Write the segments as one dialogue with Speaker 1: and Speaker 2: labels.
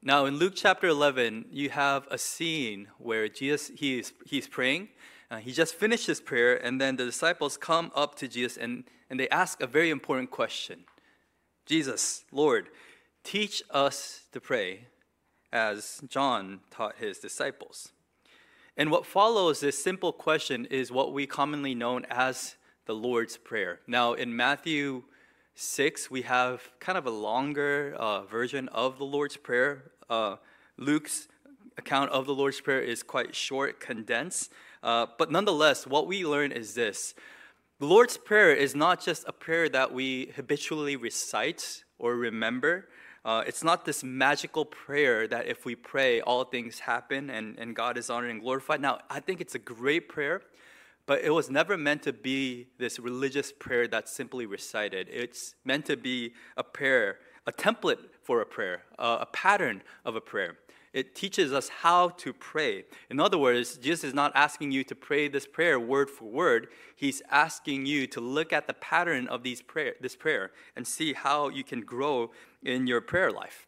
Speaker 1: Now, in Luke chapter 11, you have a scene where Jesus he's he's praying. Uh, he just finished his prayer, and then the disciples come up to Jesus and, and they ask a very important question Jesus, Lord, teach us to pray as John taught his disciples. And what follows this simple question is what we commonly known as the Lord's Prayer. Now, in Matthew 6, we have kind of a longer uh, version of the Lord's Prayer. Uh, Luke's account of the Lord's Prayer is quite short, condensed. Uh, but nonetheless, what we learn is this the Lord's Prayer is not just a prayer that we habitually recite or remember. Uh, it's not this magical prayer that if we pray, all things happen and, and God is honored and glorified. Now, I think it's a great prayer, but it was never meant to be this religious prayer that's simply recited. It's meant to be a prayer, a template for a prayer, a pattern of a prayer. It teaches us how to pray. In other words, Jesus is not asking you to pray this prayer word for word. He's asking you to look at the pattern of these prayer, this prayer and see how you can grow in your prayer life.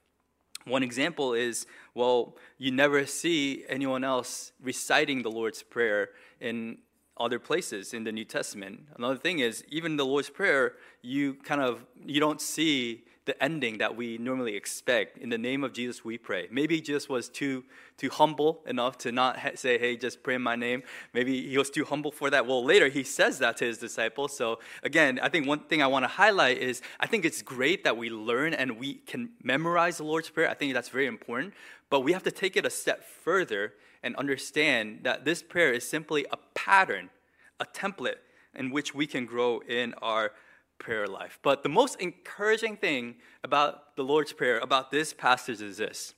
Speaker 1: One example is well, you never see anyone else reciting the Lord's Prayer in other places in the New Testament. Another thing is even the Lord's Prayer, you kind of you don't see the ending that we normally expect. In the name of Jesus, we pray. Maybe Jesus was too too humble enough to not ha- say, "Hey, just pray in my name." Maybe he was too humble for that. Well, later he says that to his disciples. So again, I think one thing I want to highlight is I think it's great that we learn and we can memorize the Lord's prayer. I think that's very important. But we have to take it a step further and understand that this prayer is simply a pattern, a template in which we can grow in our prayer life. But the most encouraging thing about the Lord's Prayer, about this passage, is this.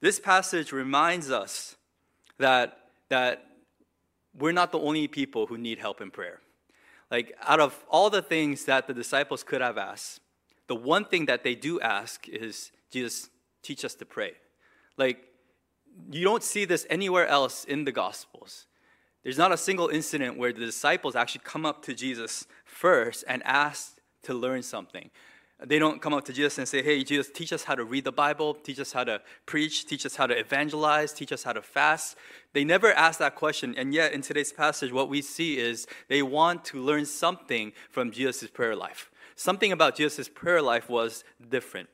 Speaker 1: This passage reminds us that, that we're not the only people who need help in prayer. Like, out of all the things that the disciples could have asked, the one thing that they do ask is, Jesus, teach us to pray. Like, you don't see this anywhere else in the Gospels. There's not a single incident where the disciples actually come up to Jesus first and ask to learn something. They don't come up to Jesus and say, Hey, Jesus, teach us how to read the Bible, teach us how to preach, teach us how to evangelize, teach us how to fast. They never ask that question. And yet, in today's passage, what we see is they want to learn something from Jesus' prayer life. Something about Jesus' prayer life was different.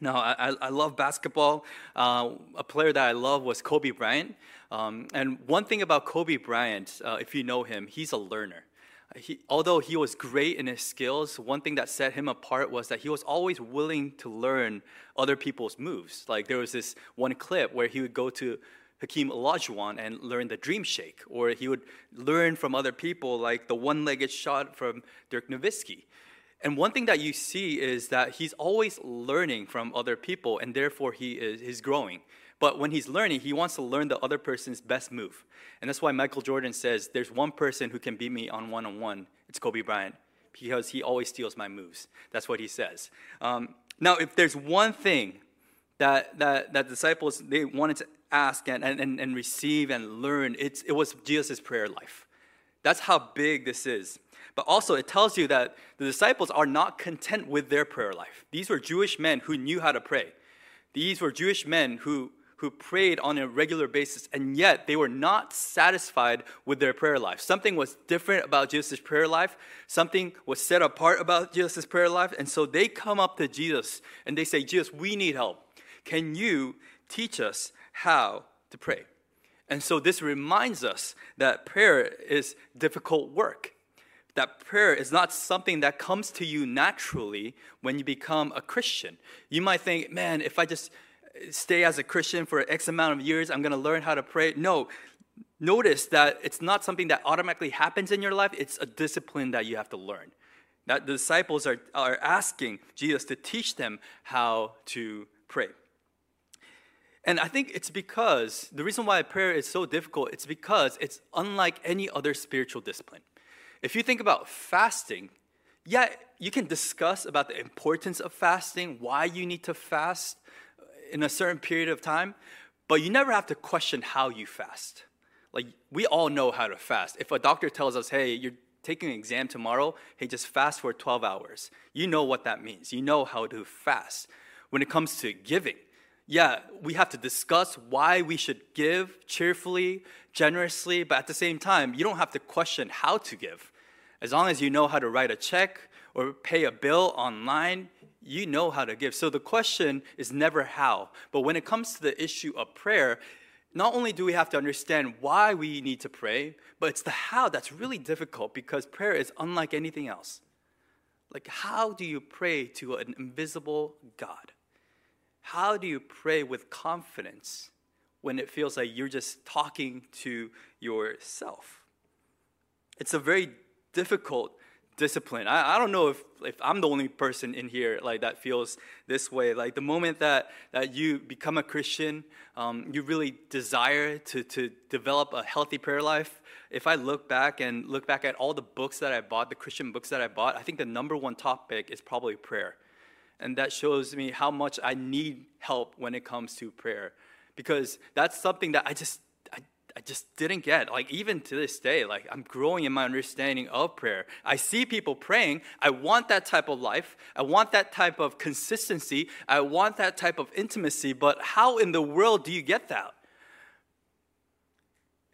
Speaker 1: Now, I, I love basketball. Uh, a player that I love was Kobe Bryant. Um, and one thing about Kobe Bryant, uh, if you know him, he's a learner. He, although he was great in his skills, one thing that set him apart was that he was always willing to learn other people's moves. Like there was this one clip where he would go to Hakeem Olajuwon and learn the dream shake, or he would learn from other people like the one-legged shot from Dirk Nowitzki. And one thing that you see is that he's always learning from other people, and therefore he is he's growing. But when he's learning, he wants to learn the other person's best move. And that's why Michael Jordan says, There's one person who can beat me on one on one. It's Kobe Bryant, because he always steals my moves. That's what he says. Um, now, if there's one thing that, that, that disciples they wanted to ask and, and, and receive and learn, it's, it was Jesus' prayer life. That's how big this is. But also, it tells you that the disciples are not content with their prayer life. These were Jewish men who knew how to pray. These were Jewish men who who prayed on a regular basis, and yet they were not satisfied with their prayer life. Something was different about Jesus' prayer life, something was set apart about Jesus' prayer life, and so they come up to Jesus and they say, Jesus, we need help. Can you teach us how to pray? And so this reminds us that prayer is difficult work. That prayer is not something that comes to you naturally when you become a Christian. You might think, man, if I just stay as a Christian for X amount of years, I'm going to learn how to pray. No, notice that it's not something that automatically happens in your life, it's a discipline that you have to learn. That the disciples are, are asking Jesus to teach them how to pray. And I think it's because the reason why prayer is so difficult, it's because it's unlike any other spiritual discipline. If you think about fasting, yeah, you can discuss about the importance of fasting, why you need to fast, in a certain period of time, but you never have to question how you fast. Like, we all know how to fast. If a doctor tells us, hey, you're taking an exam tomorrow, hey, just fast for 12 hours, you know what that means. You know how to fast. When it comes to giving, yeah, we have to discuss why we should give cheerfully, generously, but at the same time, you don't have to question how to give. As long as you know how to write a check or pay a bill online, you know how to give. So the question is never how. But when it comes to the issue of prayer, not only do we have to understand why we need to pray, but it's the how that's really difficult because prayer is unlike anything else. Like, how do you pray to an invisible God? How do you pray with confidence when it feels like you're just talking to yourself? It's a very difficult discipline. I, I don't know if, if I'm the only person in here like that feels this way. Like the moment that, that you become a Christian, um, you really desire to, to develop a healthy prayer life. If I look back and look back at all the books that I bought, the Christian books that I bought, I think the number one topic is probably prayer. And that shows me how much I need help when it comes to prayer. Because that's something that I just I, just didn't get. Like even to this day, like I'm growing in my understanding of prayer. I see people praying. I want that type of life. I want that type of consistency. I want that type of intimacy. But how in the world do you get that?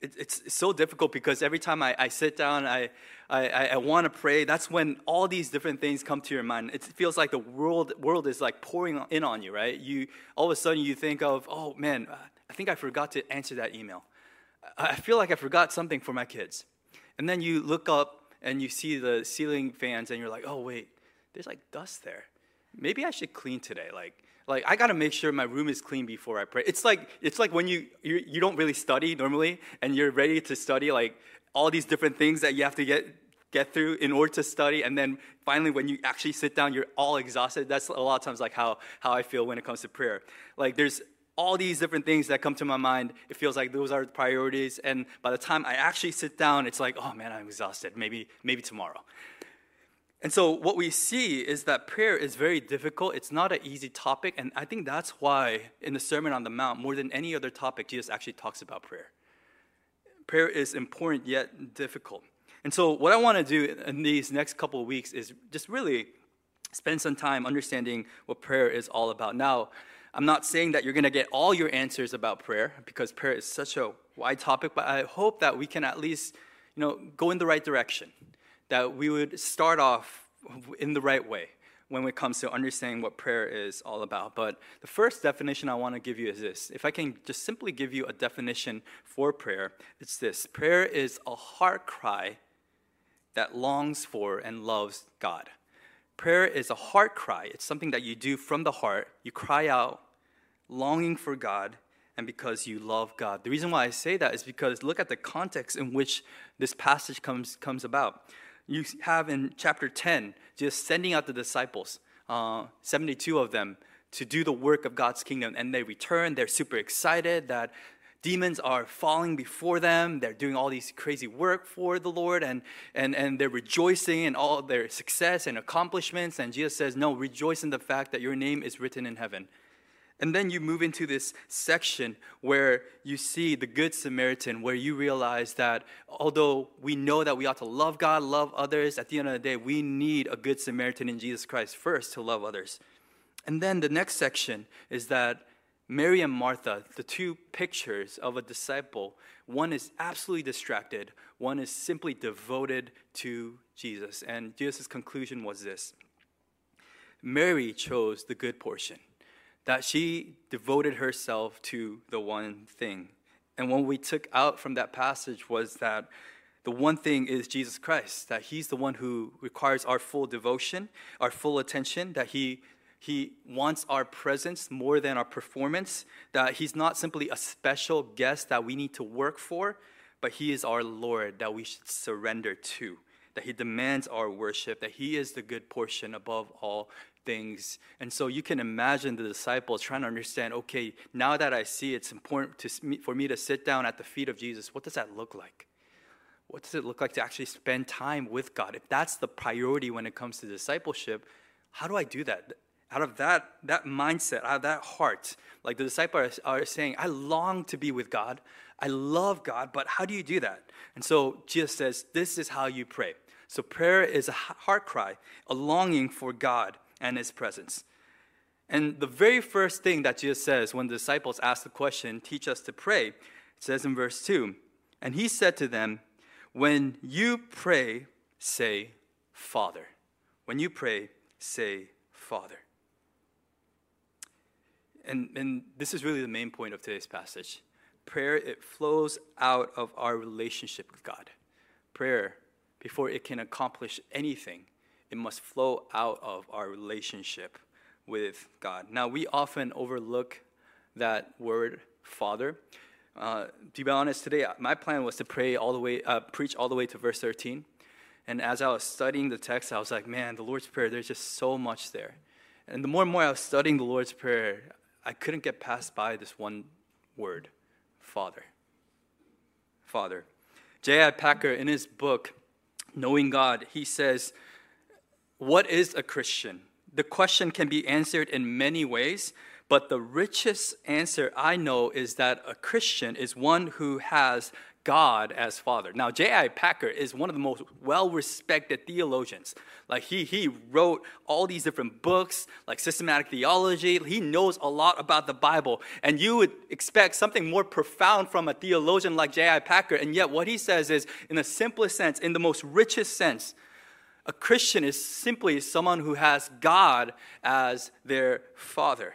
Speaker 1: it, it's so difficult because every time I, I sit down, I, I, I want to pray. That's when all these different things come to your mind. It feels like the world, world is like pouring in on you, right? You all of a sudden you think of, oh man, I think I forgot to answer that email. I feel like I forgot something for my kids. And then you look up and you see the ceiling fans and you're like, oh wait, there's like dust there. Maybe I should clean today. Like like I gotta make sure my room is clean before I pray. It's like it's like when you you, you don't really study normally and you're ready to study like all these different things that you have to get get through in order to study and then finally when you actually sit down you're all exhausted that's a lot of times like how how i feel when it comes to prayer like there's all these different things that come to my mind it feels like those are the priorities and by the time i actually sit down it's like oh man i'm exhausted maybe maybe tomorrow and so, what we see is that prayer is very difficult. It's not an easy topic. And I think that's why, in the Sermon on the Mount, more than any other topic, Jesus actually talks about prayer. Prayer is important yet difficult. And so, what I want to do in these next couple of weeks is just really spend some time understanding what prayer is all about. Now, I'm not saying that you're going to get all your answers about prayer because prayer is such a wide topic, but I hope that we can at least, you know, go in the right direction that we would start off in the right way when it comes to understanding what prayer is all about. But the first definition I want to give you is this. If I can just simply give you a definition for prayer, it's this prayer is a heart cry that longs for and loves God. Prayer is a heart cry, it's something that you do from the heart. You cry out, longing for God. And because you love God. The reason why I say that is because look at the context in which this passage comes, comes about you have in chapter 10 just sending out the disciples, uh, 72 of them, to do the work of God's kingdom. And they return, they're super excited that demons are falling before them. They're doing all these crazy work for the Lord, and, and, and they're rejoicing in all their success and accomplishments. And Jesus says, No, rejoice in the fact that your name is written in heaven. And then you move into this section where you see the Good Samaritan, where you realize that although we know that we ought to love God, love others, at the end of the day, we need a Good Samaritan in Jesus Christ first to love others. And then the next section is that Mary and Martha, the two pictures of a disciple, one is absolutely distracted, one is simply devoted to Jesus. And Jesus' conclusion was this Mary chose the good portion that she devoted herself to the one thing. And what we took out from that passage was that the one thing is Jesus Christ, that He's the one who requires our full devotion, our full attention, that He he wants our presence more than our performance, that He's not simply a special guest that we need to work for, but He is our Lord that we should surrender to, that He demands our worship, that He is the good portion above all things. And so you can imagine the disciples trying to understand okay, now that I see it's important to, for me to sit down at the feet of Jesus, what does that look like? What does it look like to actually spend time with God? If that's the priority when it comes to discipleship, how do I do that? Out of that, that mindset, out of that heart, like the disciples are saying, I long to be with God. I love God, but how do you do that? And so Jesus says, This is how you pray. So prayer is a heart cry, a longing for God and his presence. And the very first thing that Jesus says when the disciples ask the question, teach us to pray, it says in verse 2 And he said to them, When you pray, say, Father. When you pray, say, Father. And, and this is really the main point of today's passage. Prayer, it flows out of our relationship with God. Prayer, before it can accomplish anything, it must flow out of our relationship with God. Now, we often overlook that word, Father. Uh, to be honest, today my plan was to pray all the way, uh, preach all the way to verse 13. And as I was studying the text, I was like, man, the Lord's Prayer, there's just so much there. And the more and more I was studying the Lord's Prayer, I couldn't get past by this one word Father. Father. J.I. Packer, in his book, Knowing God, he says, What is a Christian? The question can be answered in many ways, but the richest answer I know is that a Christian is one who has God as Father. Now, J.I. Packer is one of the most well respected theologians. Like, he, he wrote all these different books, like systematic theology. He knows a lot about the Bible. And you would expect something more profound from a theologian like J.I. Packer. And yet, what he says is, in the simplest sense, in the most richest sense, a Christian is simply someone who has God as their Father.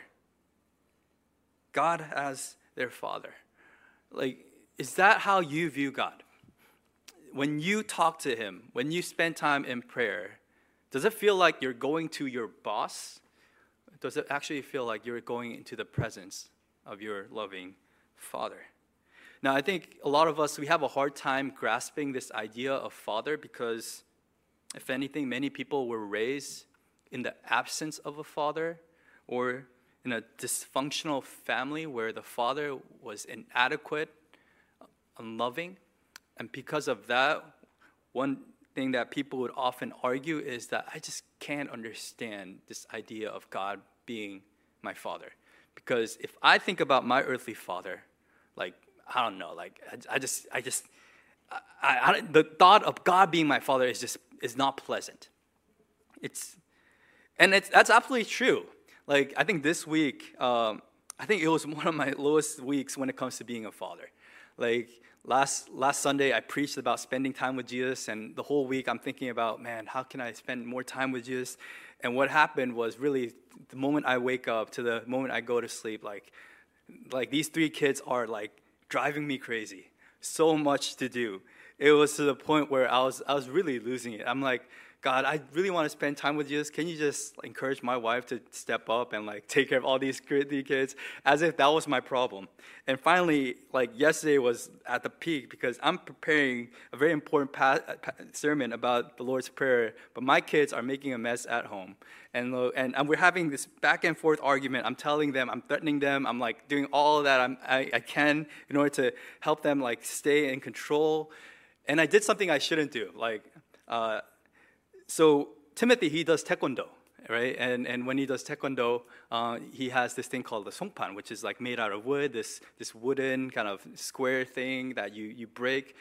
Speaker 1: God as their Father. Like, is that how you view God? When you talk to Him, when you spend time in prayer, does it feel like you're going to your boss? Does it actually feel like you're going into the presence of your loving Father? Now, I think a lot of us, we have a hard time grasping this idea of Father because, if anything, many people were raised in the absence of a father or in a dysfunctional family where the father was inadequate unloving. And because of that, one thing that people would often argue is that I just can't understand this idea of God being my father. Because if I think about my earthly father, like, I don't know, like, I, I just, I just, I, I, the thought of God being my father is just, is not pleasant. It's, and it's, that's absolutely true. Like, I think this week, um, I think it was one of my lowest weeks when it comes to being a father. Like, last last Sunday I preached about spending time with Jesus and the whole week I'm thinking about man how can I spend more time with Jesus and what happened was really the moment I wake up to the moment I go to sleep like like these three kids are like driving me crazy so much to do. It was to the point where I was I was really losing it. I'm like God, I really want to spend time with you. Can you just encourage my wife to step up and like take care of all these kids as if that was my problem? And finally, like yesterday was at the peak because I'm preparing a very important pa- sermon about the Lord's Prayer, but my kids are making a mess at home. And, and, and we're having this back and forth argument. I'm telling them, I'm threatening them, I'm like doing all that I'm, I, I can in order to help them like stay in control. And I did something I shouldn't do. Like, uh, so Timothy, he does taekwondo, right? And, and when he does taekwondo, uh, he has this thing called the songpan, which is like made out of wood, this, this wooden kind of square thing that you, you break.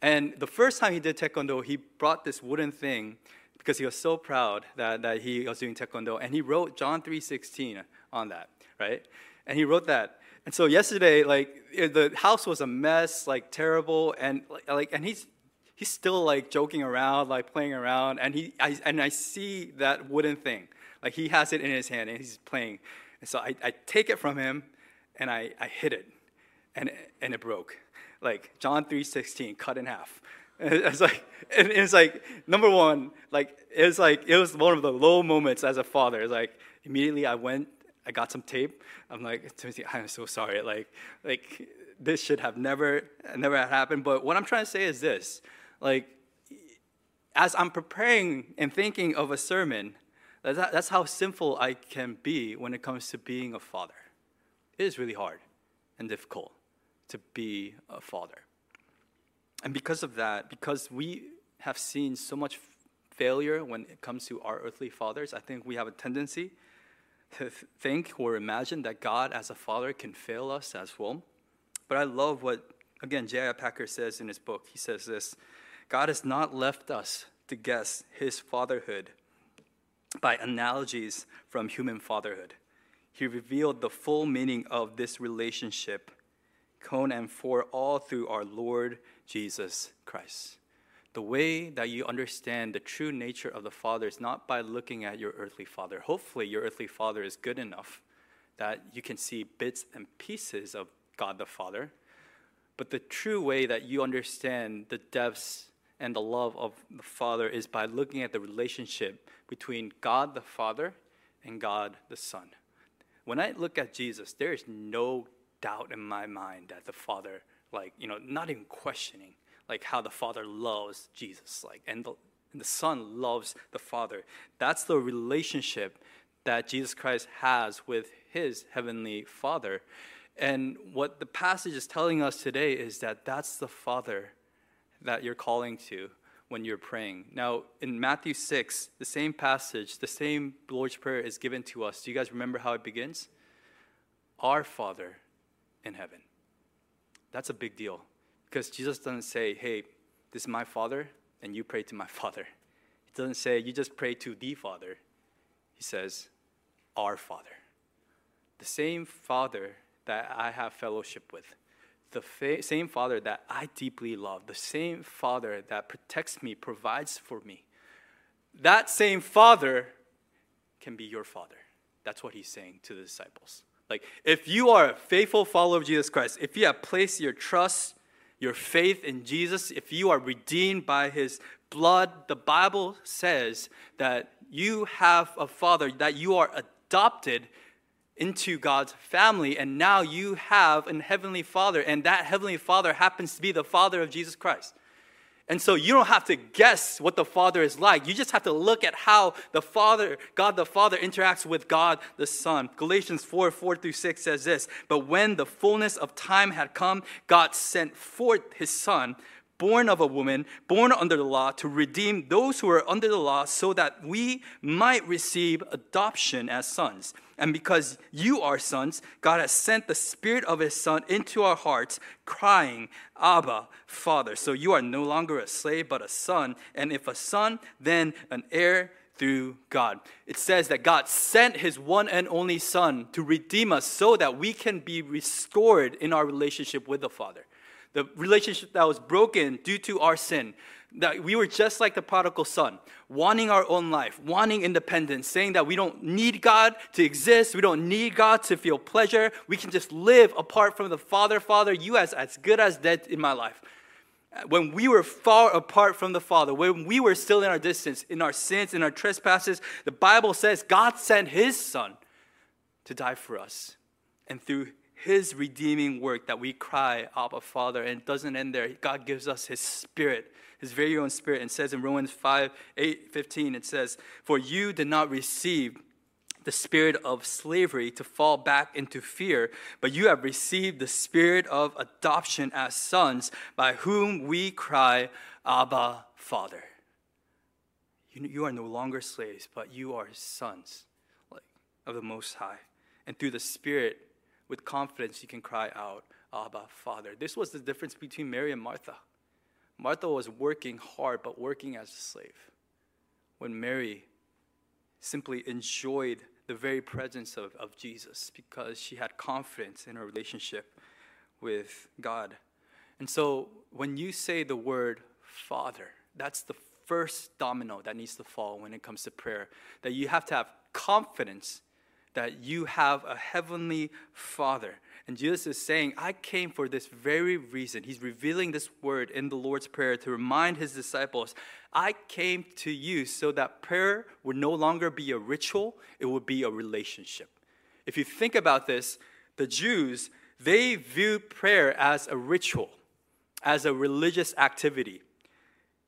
Speaker 1: And the first time he did taekwondo, he brought this wooden thing because he was so proud that, that he was doing taekwondo, and he wrote John 3.16 on that, right? And he wrote that. And so yesterday, like, the house was a mess, like, terrible, and, like, and he's, he's still like joking around, like playing around, and he I, and I see that wooden thing, like he has it in his hand and he's playing, and so I, I take it from him, and I, I hit it, and and it broke, like John three sixteen, cut in half. And it's like and it's like number one, like it was like it was one of the low moments as a father. It's like immediately I went, I got some tape. I'm like Timothy, I'm so sorry. Like like this should have never never happened. But what I'm trying to say is this: like, as I'm preparing and thinking of a sermon, that, that's how sinful I can be when it comes to being a father. It is really hard and difficult to be a father. And because of that, because we have seen so much failure when it comes to our earthly fathers, I think we have a tendency to think or imagine that God as a father can fail us as well. But I love what, again, J.I. Packer says in his book. He says this God has not left us to guess his fatherhood by analogies from human fatherhood. he revealed the full meaning of this relationship, cone and for all through our Lord Jesus Christ. The way that you understand the true nature of the Father is not by looking at your earthly father. Hopefully, your earthly father is good enough that you can see bits and pieces of God the Father. But the true way that you understand the depths and the love of the Father is by looking at the relationship between God the Father and God the Son. When I look at Jesus, there is no doubt in my mind that the Father, like, you know, not even questioning, like how the Father loves Jesus, like, and the, and the Son loves the Father. That's the relationship that Jesus Christ has with his heavenly Father. And what the passage is telling us today is that that's the Father that you're calling to when you're praying. Now, in Matthew 6, the same passage, the same Lord's Prayer is given to us. Do you guys remember how it begins? Our Father in heaven. That's a big deal because Jesus doesn't say, hey, this is my Father, and you pray to my Father. He doesn't say, you just pray to the Father. He says, our Father. The same Father that I have fellowship with the fa- same Father that I deeply love, the same Father that protects me, provides for me, that same Father can be your Father. That's what he's saying to the disciples. Like, if you are a faithful follower of Jesus Christ, if you have placed your trust, your faith in Jesus, if you are redeemed by his blood, the Bible says that you have a Father, that you are adopted into God's family, and now you have an heavenly Father, and that heavenly Father happens to be the Father of Jesus Christ. And so you don't have to guess what the Father is like. You just have to look at how the Father, God the Father, interacts with God the Son. Galatians 4 4 through 6 says this But when the fullness of time had come, God sent forth his Son born of a woman, born under the law, to redeem those who are under the law, so that we might receive adoption as sons. And because you are sons, God has sent the Spirit of His Son into our hearts, crying, Abba, Father. So you are no longer a slave, but a son. And if a son, then an heir through God. It says that God sent His one and only Son to redeem us so that we can be restored in our relationship with the Father the relationship that was broken due to our sin. That we were just like the prodigal son, wanting our own life, wanting independence, saying that we don't need God to exist, we don't need God to feel pleasure, we can just live apart from the Father. Father, you as, as good as dead in my life. When we were far apart from the Father, when we were still in our distance, in our sins, in our trespasses, the Bible says God sent His Son to die for us. And through his redeeming work that we cry, Abba, Father. And it doesn't end there. God gives us His Spirit, His very own Spirit. And says in Romans 5 8, 15, it says, For you did not receive the spirit of slavery to fall back into fear, but you have received the spirit of adoption as sons, by whom we cry, Abba, Father. You, you are no longer slaves, but you are sons like, of the Most High. And through the Spirit, with confidence you can cry out, Abba, Father. This was the difference between Mary and Martha. Martha was working hard, but working as a slave. When Mary simply enjoyed the very presence of, of Jesus because she had confidence in her relationship with God. And so when you say the word Father, that's the first domino that needs to fall when it comes to prayer. That you have to have confidence that you have a heavenly Father. And Jesus is saying, I came for this very reason. He's revealing this word in the Lord's Prayer to remind his disciples I came to you so that prayer would no longer be a ritual, it would be a relationship. If you think about this, the Jews, they viewed prayer as a ritual, as a religious activity.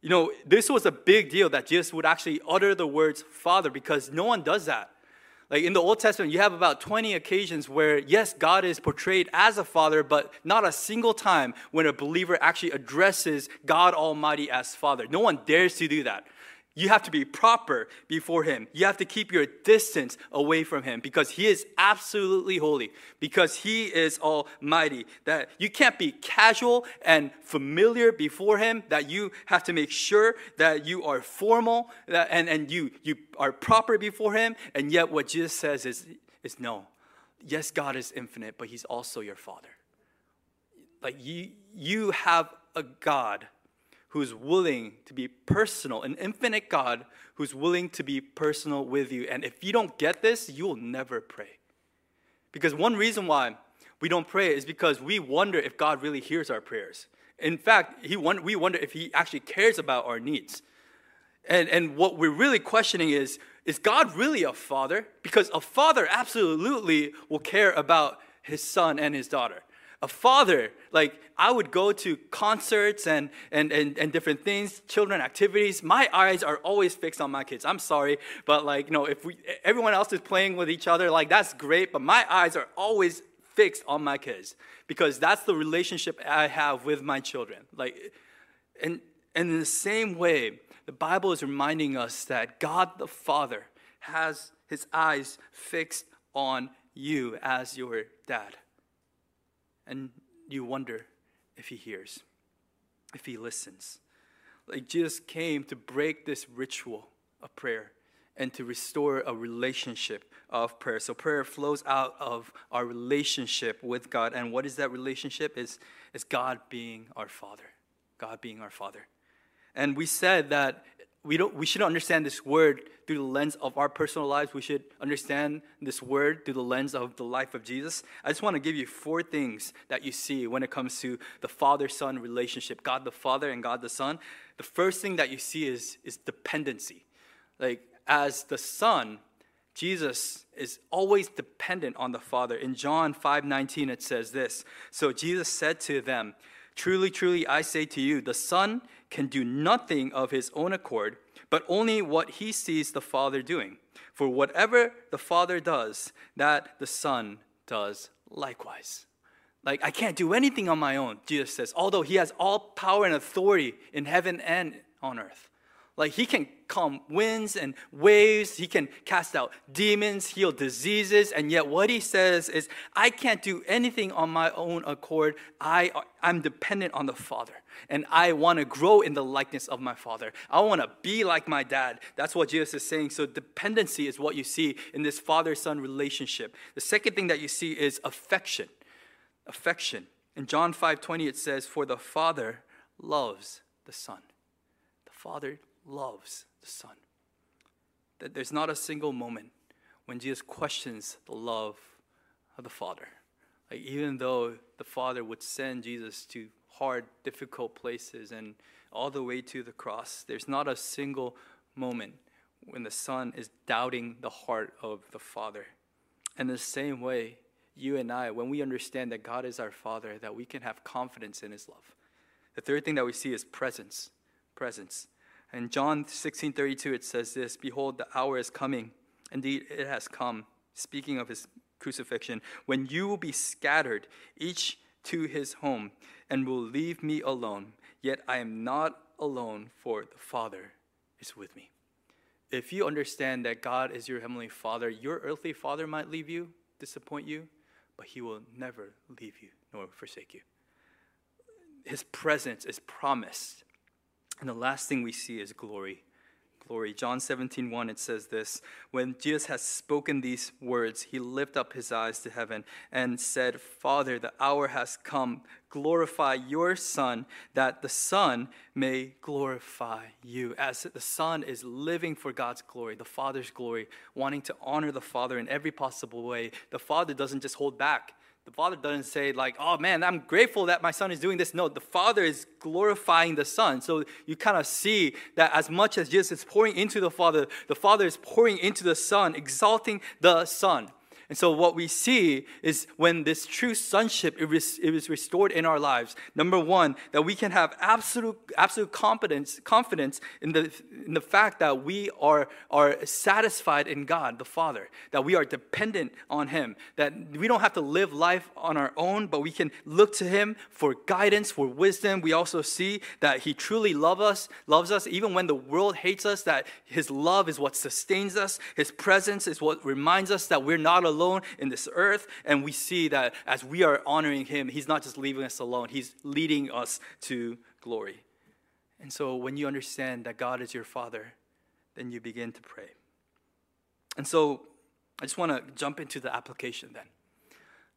Speaker 1: You know, this was a big deal that Jesus would actually utter the words Father because no one does that. Like in the Old Testament, you have about 20 occasions where, yes, God is portrayed as a father, but not a single time when a believer actually addresses God Almighty as father. No one dares to do that. You have to be proper before Him. You have to keep your distance away from Him because He is absolutely holy, because He is almighty. That you can't be casual and familiar before Him, that you have to make sure that you are formal that, and, and you, you are proper before Him. And yet, what Jesus says is, is no. yes, God is infinite, but He's also your Father. Like you, you have a God who's willing to be personal, an infinite God who's willing to be personal with you. And if you don't get this, you will never pray. Because one reason why we don't pray is because we wonder if God really hears our prayers. In fact, he wonder, we wonder if He actually cares about our needs. And, and what we're really questioning is is God really a father? Because a father absolutely will care about his son and his daughter. A father, like I would go to concerts and, and, and, and different things, children activities. My eyes are always fixed on my kids. I'm sorry, but like, you know, if we, everyone else is playing with each other, like that's great, but my eyes are always fixed on my kids because that's the relationship I have with my children. Like, and, and in the same way, the Bible is reminding us that God the Father has his eyes fixed on you as your dad. And you wonder if he hears, if he listens. Like Jesus came to break this ritual of prayer and to restore a relationship of prayer. So prayer flows out of our relationship with God. And what is that relationship? Is is God being our Father. God being our Father. And we said that we, don't, we should understand this word through the lens of our personal lives. We should understand this word through the lens of the life of Jesus. I just want to give you four things that you see when it comes to the Father Son relationship God the Father and God the Son. The first thing that you see is, is dependency. Like, as the Son, Jesus is always dependent on the Father. In John 5 19, it says this So Jesus said to them, Truly, truly, I say to you, the Son can do nothing of his own accord, but only what he sees the Father doing. For whatever the Father does, that the Son does likewise. Like, I can't do anything on my own, Jesus says, although he has all power and authority in heaven and on earth. Like he can calm winds and waves, he can cast out demons, heal diseases, and yet what he says is, I can't do anything on my own accord. I, I'm dependent on the Father, and I want to grow in the likeness of my Father. I want to be like my dad. That's what Jesus is saying. So dependency is what you see in this father-son relationship. The second thing that you see is affection. Affection. In John 5:20 it says, "For the Father loves the Son." The Father loves the Son. That there's not a single moment when Jesus questions the love of the Father. Like even though the Father would send Jesus to hard, difficult places and all the way to the cross, there's not a single moment when the Son is doubting the heart of the Father. And the same way, you and I, when we understand that God is our Father, that we can have confidence in His love. The third thing that we see is presence. Presence. In John 16 32, it says this Behold, the hour is coming. Indeed, it has come. Speaking of his crucifixion, when you will be scattered, each to his home, and will leave me alone. Yet I am not alone, for the Father is with me. If you understand that God is your heavenly Father, your earthly father might leave you, disappoint you, but he will never leave you nor forsake you. His presence is promised and the last thing we see is glory. Glory. John 17, 1, it says this When Jesus has spoken these words, he lifted up his eyes to heaven and said, Father, the hour has come. Glorify your Son, that the Son may glorify you. As the Son is living for God's glory, the Father's glory, wanting to honor the Father in every possible way, the Father doesn't just hold back. The father doesn't say, like, oh man, I'm grateful that my son is doing this. No, the father is glorifying the son. So you kind of see that as much as Jesus is pouring into the father, the father is pouring into the son, exalting the son. And so, what we see is when this true sonship is restored in our lives. Number one, that we can have absolute, absolute confidence, confidence in the, in the fact that we are, are satisfied in God, the Father, that we are dependent on Him, that we don't have to live life on our own, but we can look to Him for guidance, for wisdom. We also see that He truly loves us, loves us, even when the world hates us, that His love is what sustains us, His presence is what reminds us that we're not alone alone in this earth. And we see that as we are honoring him, he's not just leaving us alone, he's leading us to glory. And so when you understand that God is your Father, then you begin to pray. And so I just want to jump into the application then.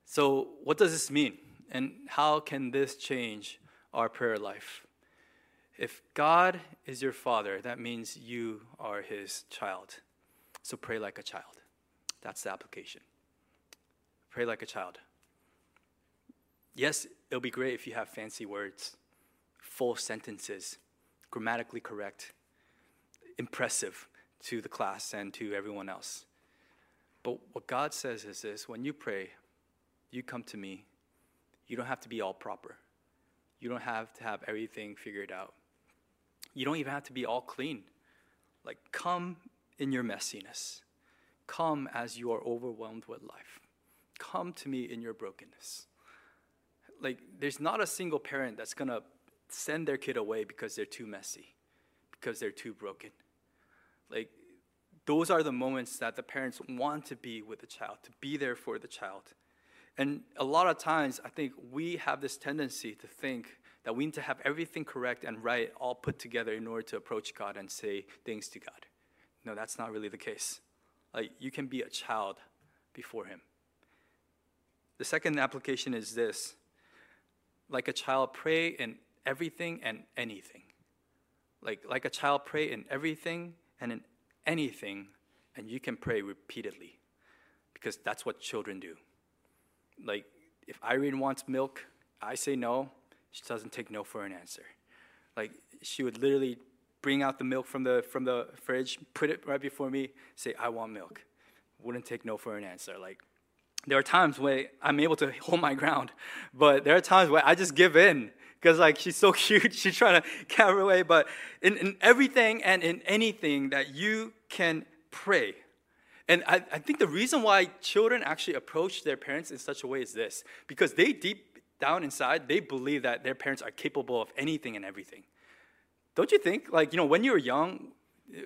Speaker 1: So, what does this mean? And how can this change our prayer life? If God is your father, that means you are his child. So, pray like a child. That's the application. Pray like a child. Yes, it'll be great if you have fancy words, full sentences, grammatically correct, impressive to the class and to everyone else. But what God says is this when you pray, you come to me. You don't have to be all proper. You don't have to have everything figured out. You don't even have to be all clean. Like, come in your messiness. Come as you are overwhelmed with life. Come to me in your brokenness. Like, there's not a single parent that's going to send their kid away because they're too messy, because they're too broken. Like, those are the moments that the parents want to be with the child, to be there for the child. And a lot of times, I think we have this tendency to think that we need to have everything correct and right all put together in order to approach God and say things to God. No, that's not really the case. Like, you can be a child before Him. The second application is this like a child, pray in everything and anything. Like, like a child, pray in everything and in anything, and you can pray repeatedly because that's what children do. Like, if Irene wants milk, I say no, she doesn't take no for an answer. Like, she would literally bring out the milk from the, from the fridge, put it right before me, say, I want milk. Wouldn't take no for an answer. Like, there are times where I'm able to hold my ground, but there are times where I just give in because like she's so cute. She's trying to cower away but in, in everything and in anything that you can pray. And I, I think the reason why children actually approach their parents in such a way is this because they deep down inside they believe that their parents are capable of anything and everything. Don't you think like you know when you were young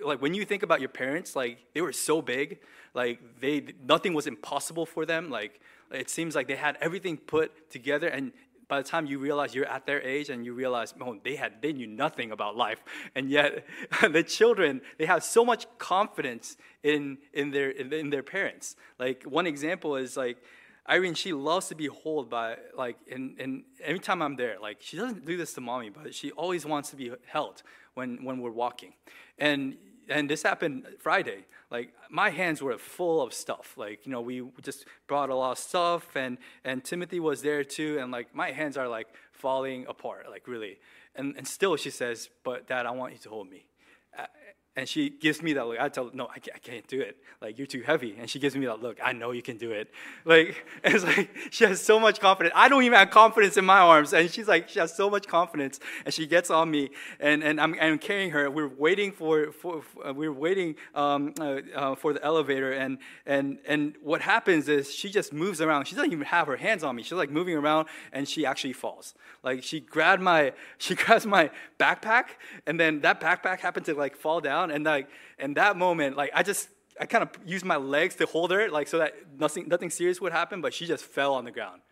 Speaker 1: like when you think about your parents like they were so big like they nothing was impossible for them. Like it seems like they had everything put together and by the time you realize you're at their age and you realize, oh, they had they knew nothing about life, and yet the children they have so much confidence in in their in, in their parents. Like one example is like Irene, she loves to be held by like and and every time I'm there, like she doesn't do this to mommy, but she always wants to be held when when we're walking, and and this happened Friday. Like my hands were full of stuff. Like you know, we just brought a lot of stuff, and and Timothy was there too. And like my hands are like falling apart, like really. And and still she says, "But Dad, I want you to hold me." And she gives me that look. I tell her, no, I can't, I can't do it. Like, you're too heavy. And she gives me that look. I know you can do it. Like, it's like she has so much confidence. I don't even have confidence in my arms. And she's like, she has so much confidence. And she gets on me. And, and I'm, I'm carrying her. We're waiting for, for, for uh, we're waiting um, uh, uh, for the elevator. And, and, and what happens is she just moves around. She doesn't even have her hands on me. She's like moving around and she actually falls. Like, she grabbed my, she grabs my backpack. And then that backpack happened to like fall down and like in that moment, like I just I kind of used my legs to hold her, like so that nothing nothing serious would happen, but she just fell on the ground.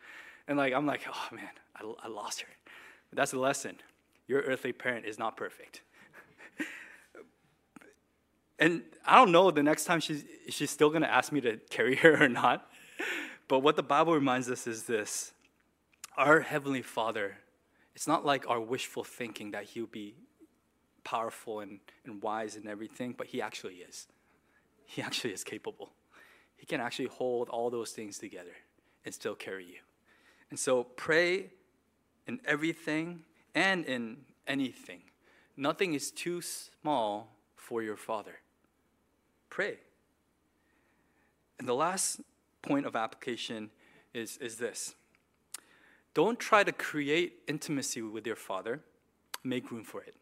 Speaker 1: And like I'm like, oh man, I, I lost her. But that's the lesson. Your earthly parent is not perfect. and I don't know the next time she's she's still gonna ask me to carry her or not. But what the Bible reminds us is this our Heavenly Father, it's not like our wishful thinking that He'll be powerful and, and wise and everything, but he actually is. He actually is capable. He can actually hold all those things together and still carry you. And so pray in everything and in anything. Nothing is too small for your Father. Pray. And the last point of application is, is this don't try to create intimacy with your Father, make room for it.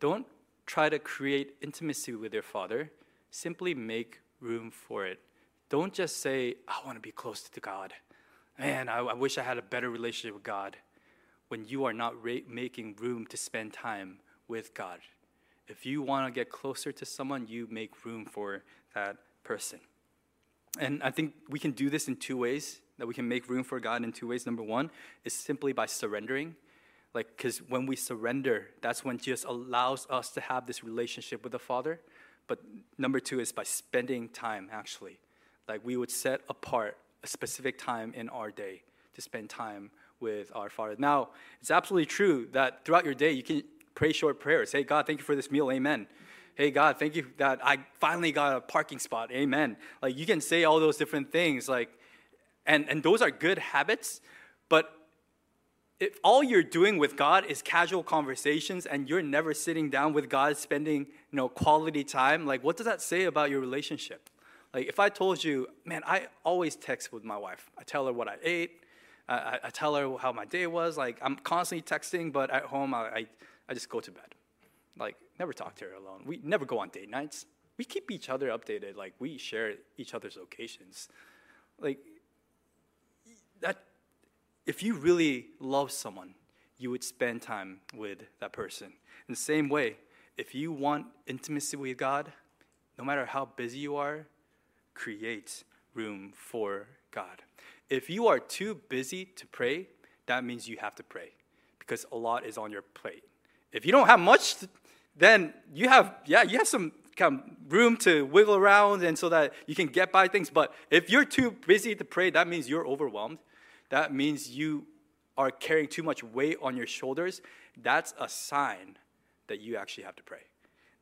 Speaker 1: Don't try to create intimacy with your father, simply make room for it. Don't just say, I want to be close to God. Man, I, I wish I had a better relationship with God. When you are not ra- making room to spend time with God. If you want to get closer to someone, you make room for that person. And I think we can do this in two ways that we can make room for God in two ways. Number one is simply by surrendering like, because when we surrender, that's when Jesus allows us to have this relationship with the Father. But number two is by spending time, actually. Like, we would set apart a specific time in our day to spend time with our Father. Now, it's absolutely true that throughout your day you can pray short prayers. Hey, God, thank you for this meal. Amen. Hey, God, thank you that I finally got a parking spot. Amen. Like you can say all those different things, like, and, and those are good habits, but if all you're doing with God is casual conversations and you're never sitting down with God spending, you know, quality time, like what does that say about your relationship? Like if I told you, man, I always text with my wife. I tell her what I ate. I, I tell her how my day was. Like I'm constantly texting, but at home I, I, I just go to bed. Like never talk to her alone. We never go on date nights. We keep each other updated. Like we share each other's locations. Like that if you really love someone, you would spend time with that person. In the same way, if you want intimacy with God, no matter how busy you are, create room for God. If you are too busy to pray, that means you have to pray because a lot is on your plate. If you don't have much, then you have, yeah, you have some kind of room to wiggle around and so that you can get by things. But if you're too busy to pray, that means you're overwhelmed that means you are carrying too much weight on your shoulders. That's a sign that you actually have to pray.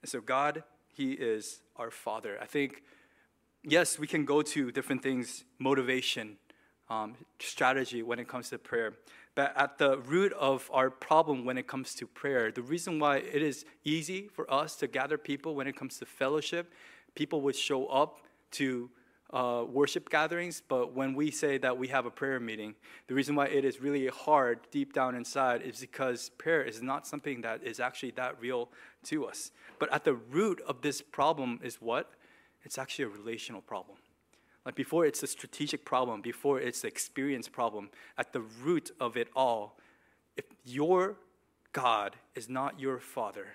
Speaker 1: And so, God, He is our Father. I think, yes, we can go to different things, motivation, um, strategy when it comes to prayer. But at the root of our problem when it comes to prayer, the reason why it is easy for us to gather people when it comes to fellowship, people would show up to uh, worship gatherings, but when we say that we have a prayer meeting, the reason why it is really hard deep down inside is because prayer is not something that is actually that real to us. But at the root of this problem is what? It's actually a relational problem. Like before it's a strategic problem, before it's the experience problem, at the root of it all, if your God is not your father,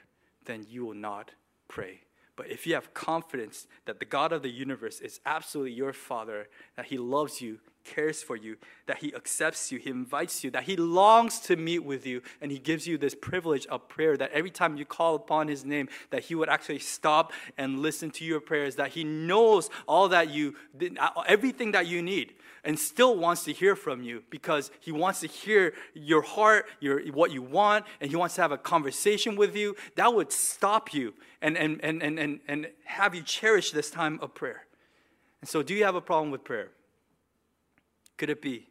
Speaker 1: then you will not pray. But if you have confidence that the God of the universe is absolutely your Father, that He loves you, cares for you, that He accepts you, He invites you, that He longs to meet with you, and He gives you this privilege of prayer that every time you call upon His name, that He would actually stop and listen to your prayers, that He knows all that you, uh, everything that you need and still wants to hear from you because he wants to hear your heart, your, what you want, and he wants to have a conversation with you, that would stop you and, and, and, and, and, and have you cherish this time of prayer. And so, do you have a problem with prayer? Could it be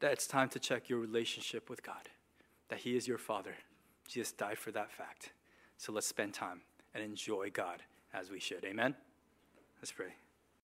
Speaker 1: that it's time to check your relationship with God? That He is your Father. Jesus died for that fact. So let's spend time and enjoy God as we should. Amen? Let's pray.